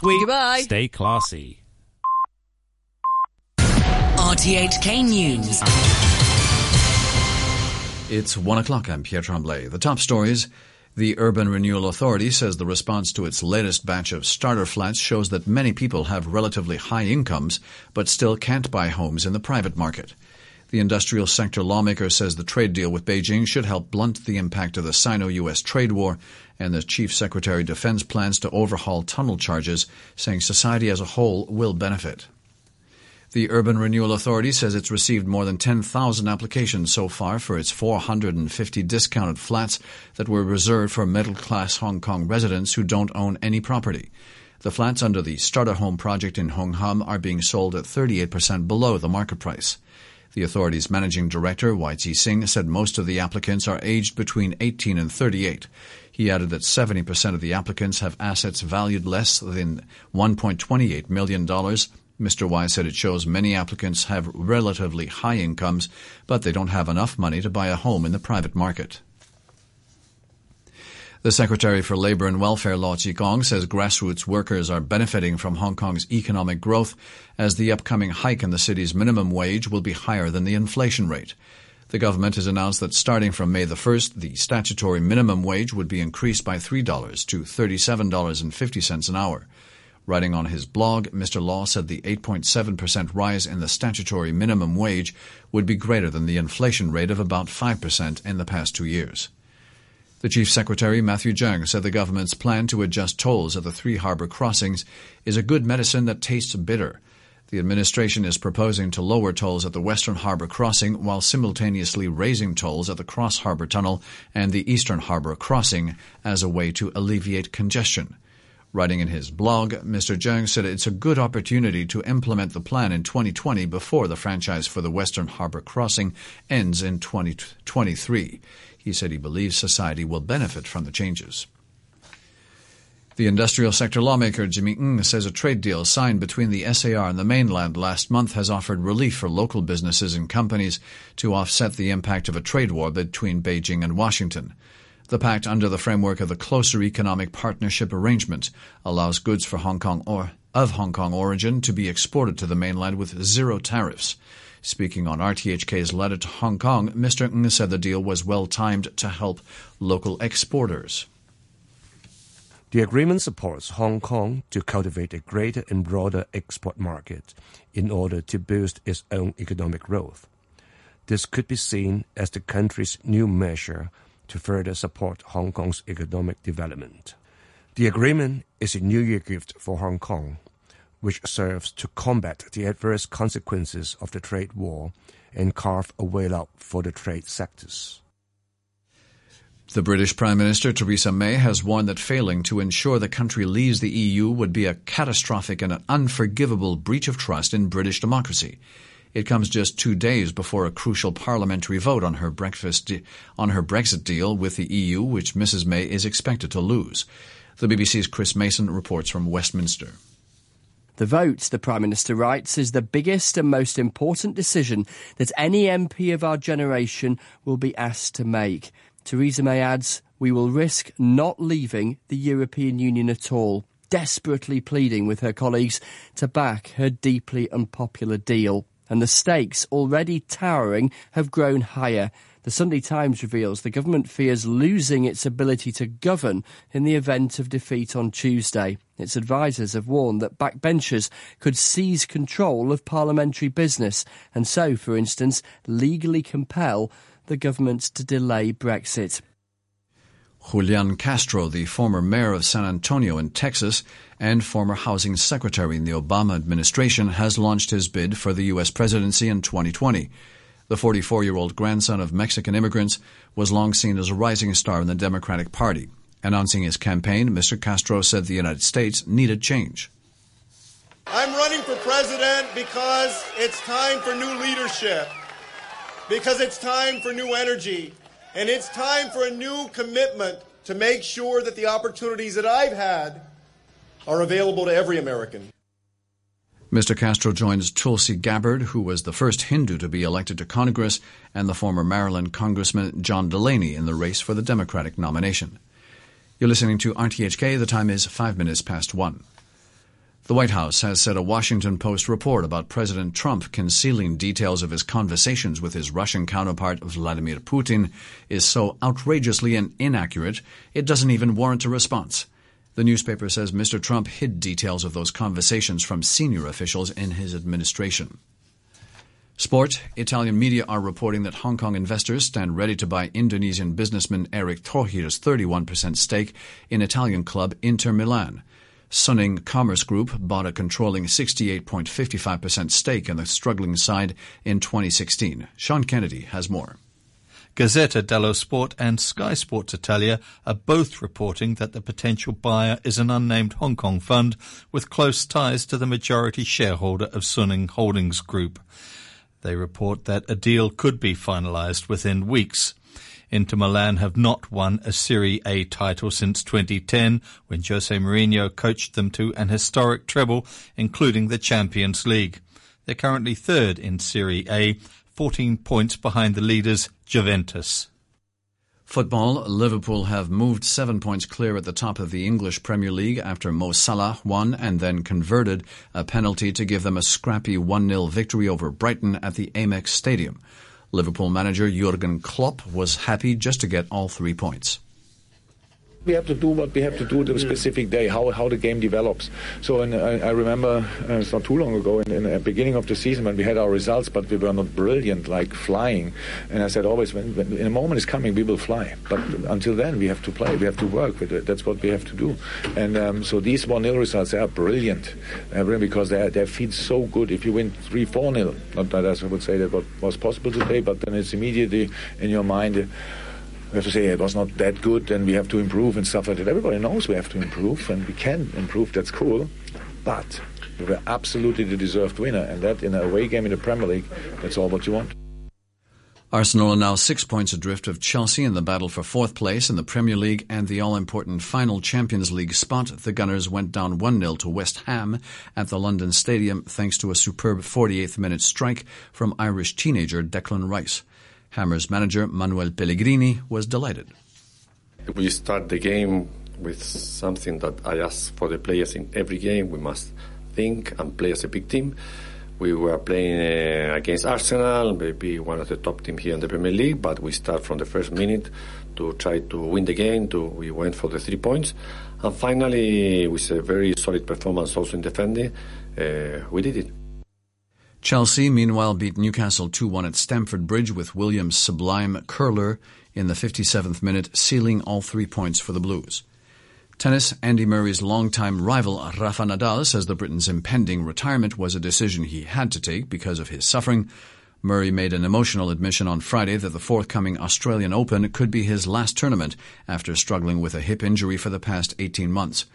Sweet. Goodbye. Stay classy. RTHK News. It's one o'clock. I'm Pierre Tremblay. The top stories. The Urban Renewal Authority says the response to its latest batch of starter flats shows that many people have relatively high incomes but still can't buy homes in the private market. The industrial sector lawmaker says the trade deal with Beijing should help blunt the impact of the Sino-US trade war, and the chief secretary defends plans to overhaul tunnel charges, saying society as a whole will benefit. The Urban Renewal Authority says it's received more than 10,000 applications so far for its 450 discounted flats that were reserved for middle-class Hong Kong residents who don't own any property. The flats under the Starter Home project in Hong Kong are being sold at 38% below the market price. The authority's managing director, Wai Chi Sing, said most of the applicants are aged between 18 and 38. He added that 70% of the applicants have assets valued less than $1.28 million. Mr. Wai said it shows many applicants have relatively high incomes, but they don't have enough money to buy a home in the private market. The Secretary for Labour and Welfare, Law Chi Kwong, says grassroots workers are benefiting from Hong Kong's economic growth as the upcoming hike in the city's minimum wage will be higher than the inflation rate. The government has announced that starting from May the 1st, the statutory minimum wage would be increased by $3 to $37.50 an hour. Writing on his blog, Mr. Law said the 8.7% rise in the statutory minimum wage would be greater than the inflation rate of about 5% in the past two years. The Chief Secretary, Matthew Cheung, said the government's plan to adjust tolls at the three harbor crossings is a good medicine that tastes bitter. The administration is proposing to lower tolls at the Western Harbor crossing while simultaneously raising tolls at the Cross Harbor Tunnel and the Eastern Harbor crossing as a way to alleviate congestion. Writing in his blog, Mr. Cheung said it's a good opportunity to implement the plan in 2020 before the franchise for the Western Harbor crossing ends in 2023. He said he believes society will benefit from the changes. The industrial sector lawmaker Jimmy Ng says a trade deal signed between the SAR and the mainland last month has offered relief for local businesses and companies to offset the impact of a trade war between Beijing and Washington. The pact, under the framework of the Closer Economic Partnership Arrangement, allows goods for Hong Kong or of Hong Kong origin to be exported to the mainland with zero tariffs. Speaking on RTHK's letter to Hong Kong, Mr. Ng said the deal was well timed to help local exporters. The agreement supports Hong Kong to cultivate a greater and broader export market in order to boost its own economic growth. This could be seen as the country's new measure to further support Hong Kong's economic development. The agreement is a New Year gift for Hong Kong, which serves to combat the adverse consequences of the trade war and carve a way out for the trade sectors. The British Prime Minister Theresa May has warned that failing to ensure the country leaves the EU would be a catastrophic and an unforgivable breach of trust in British democracy. It comes just two days before a crucial parliamentary vote on her, de- on her Brexit deal with the EU, which Mrs May is expected to lose. The BBC's Chris Mason reports from Westminster. The vote, the Prime Minister writes, is the biggest and most important decision that any MP of our generation will be asked to make. Theresa May adds, We will risk not leaving the European Union at all, desperately pleading with her colleagues to back her deeply unpopular deal. And the stakes, already towering, have grown higher. The Sunday Times reveals the government fears losing its ability to govern in the event of defeat on Tuesday. Its advisers have warned that backbenchers could seize control of parliamentary business and so, for instance, legally compel the government to delay Brexit. Julian Castro, the former mayor of San Antonio in Texas and former housing secretary in the Obama administration, has launched his bid for the U.S. presidency in 2020. The 44 year old grandson of Mexican immigrants was long seen as a rising star in the Democratic Party. Announcing his campaign, Mr. Castro said the United States needed change. I'm running for president because it's time for new leadership because it's time for new energy and it's time for a new commitment to make sure that the opportunities that I've had are available to every American. Mr. Castro joins Tulsi Gabbard, who was the first Hindu to be elected to Congress, and the former Maryland Congressman John Delaney in the race for the Democratic nomination. You're listening to RTHK. The time is five minutes past one. The White House has said a Washington Post report about President Trump concealing details of his conversations with his Russian counterpart Vladimir Putin is so outrageously and inaccurate it doesn't even warrant a response. The newspaper says Mr. Trump hid details of those conversations from senior officials in his administration. Sport. Italian media are reporting that Hong Kong investors stand ready to buy Indonesian businessman Erick Thohir's 31% stake in Italian club Inter Milan. Suning Commerce Group bought a controlling 68.55% stake in the struggling side in 2016. Sean Kennedy has more. Gazzetta dello Sport and Sky Sports Italia are both reporting that the potential buyer is an unnamed Hong Kong fund with close ties to the majority shareholder of Suning Holdings Group. They report that a deal could be finalised within weeks. Inter Milan have not won a Serie A title since 2010 when Jose Mourinho coached them to an historic treble, including the Champions League. They're currently third in Serie A, 14 points behind the leaders Juventus. Football, Liverpool have moved seven points clear at the top of the English Premier League after Mo Salah won and then converted a penalty to give them a scrappy 1-0 victory over Brighton at the Amex Stadium. Liverpool manager Jurgen Klopp was happy just to get all three points we have to do what we have to do the specific day, how, how the game develops. So and I, I remember uh, it's not too long ago in, in, the beginning of the season when we had our results, but we were not brilliant like flying. And I said always, when, when in a moment is coming, we will fly. But until then, we have to play, we have to work with it. That's what we have to do. And um, so these 1-0 results they are brilliant, uh, because they, they feel so good. If you win 3-4-0, not that I would say that what was possible today, but then it's immediately in your mind. Uh, we have to say it was not that good and we have to improve and stuff like that. Everybody knows we have to improve and we can improve. That's cool. But we were absolutely the deserved winner, and that in a away game in the Premier League, that's all what you want. Arsenal are now six points adrift of Chelsea in the battle for fourth place in the Premier League and the all-important final Champions League spot. The Gunners went down 1-0 to West Ham at the London Stadium thanks to a superb 48th minute strike from Irish teenager Declan Rice. Hammers manager Manuel Pellegrini was delighted. We start the game with something that I ask for the players in every game. We must think and play as a big team. We were playing uh, against Arsenal, maybe one of the top teams here in the Premier League, but we start from the first minute to try to win the game. To, we went for the three points. And finally, with a very solid performance also in defending, uh, we did it. Chelsea, meanwhile, beat Newcastle 2-1 at Stamford Bridge with Willian's sublime curler in the 57th minute, sealing all three points for the Blues. Tennis, Andy Murray's longtime rival Rafa Nadal says the Briton's impending retirement was a decision he had to take because of his suffering. Murray made an emotional admission on Friday that the forthcoming Australian Open could be his last tournament after struggling with a hip injury for the past 18 months.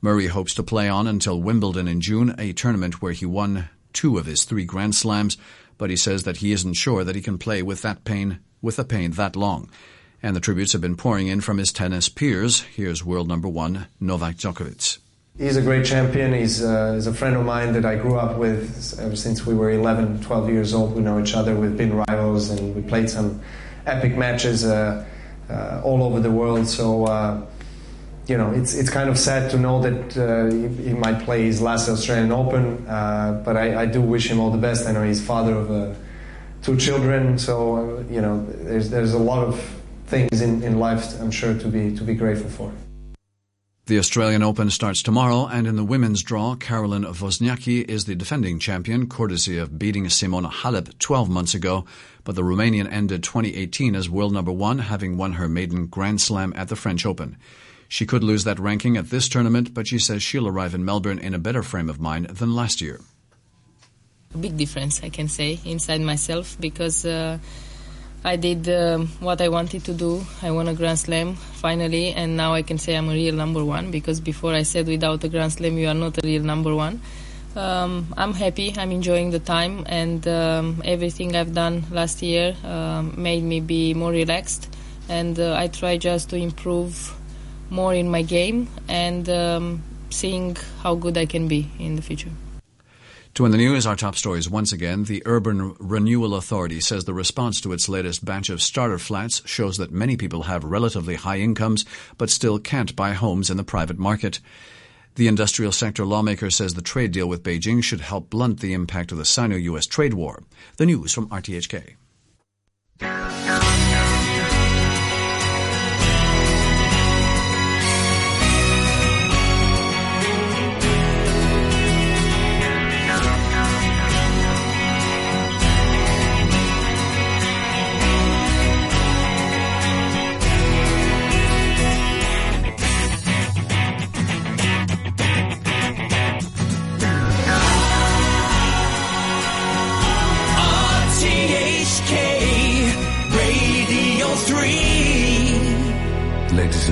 Murray hopes to play on until Wimbledon in June, a tournament where he won two of his three Grand Slams, but he says that he isn't sure that he can play with that pain with a pain that long. And the tributes have been pouring in from his tennis peers. Here's world number one, Novak Djokovic. He's a great champion. He's, uh, he's a friend of mine that I grew up with ever since we were 11, 12 years old. We know each other. We've been rivals and we played some epic matches uh, uh, all over the world. So uh, you know, it's it's kind of sad to know that uh, he, he, might play his last Australian Open, uh, but I, I, do wish him all the best. I know he's father of uh, two children, so uh, you know, there's there's a lot of things in, in life I'm sure to be to be grateful for. The Australian Open starts tomorrow, and in the women's draw, Caroline Wozniacki is the defending champion, courtesy of beating Simona Halep 12 months ago. But the Romanian ended 2018 as world number one, having won her maiden Grand Slam at the French Open. She could lose that ranking at this tournament, but she says she'll arrive in Melbourne in a better frame of mind than last year. A big difference, I can say, inside myself because uh, I did uh, what I wanted to do. I won a Grand Slam finally, and now I can say I'm a real number one because before I said without a Grand Slam you are not a real number one. Um, I'm happy. I'm enjoying the time, and um, everything I've done last year um, made me be more relaxed. And uh, I try just to improve more in my game and um, seeing how good I can be in the future. To end the news, our top stories once again. The Urban Renewal Authority says the response to its latest batch of starter flats shows that many people have relatively high incomes but still can't buy homes in the private market. The industrial sector lawmaker says the trade deal with Beijing should help blunt the impact of the Sino US trade war. The news from. RTHK